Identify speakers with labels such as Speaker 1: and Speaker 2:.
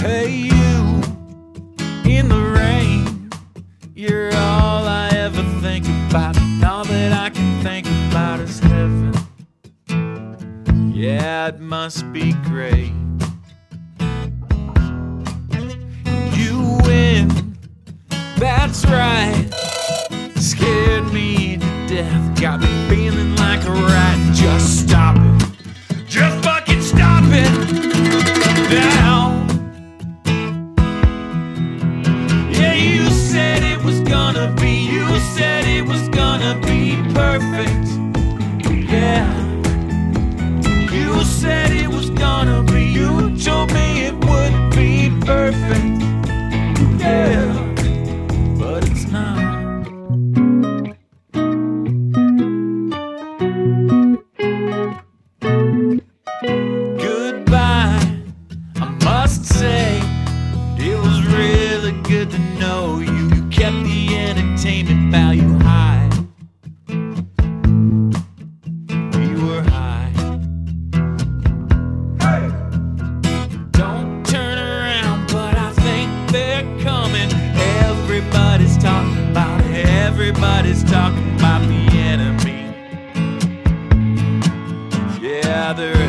Speaker 1: Hey, you in the rain. You're all I ever think about. And all that I can think about is heaven. Yeah, it must be great. You win. That's right. Scared me to death. Got me feeling like a rat. Just stop it. Goodbye, I must say. It was really good to know you. You kept the entertainment value high. We were high. Don't turn around, but I think they're coming. Everybody's talking about it. Everybody's talking about the enemy. Yeah, they're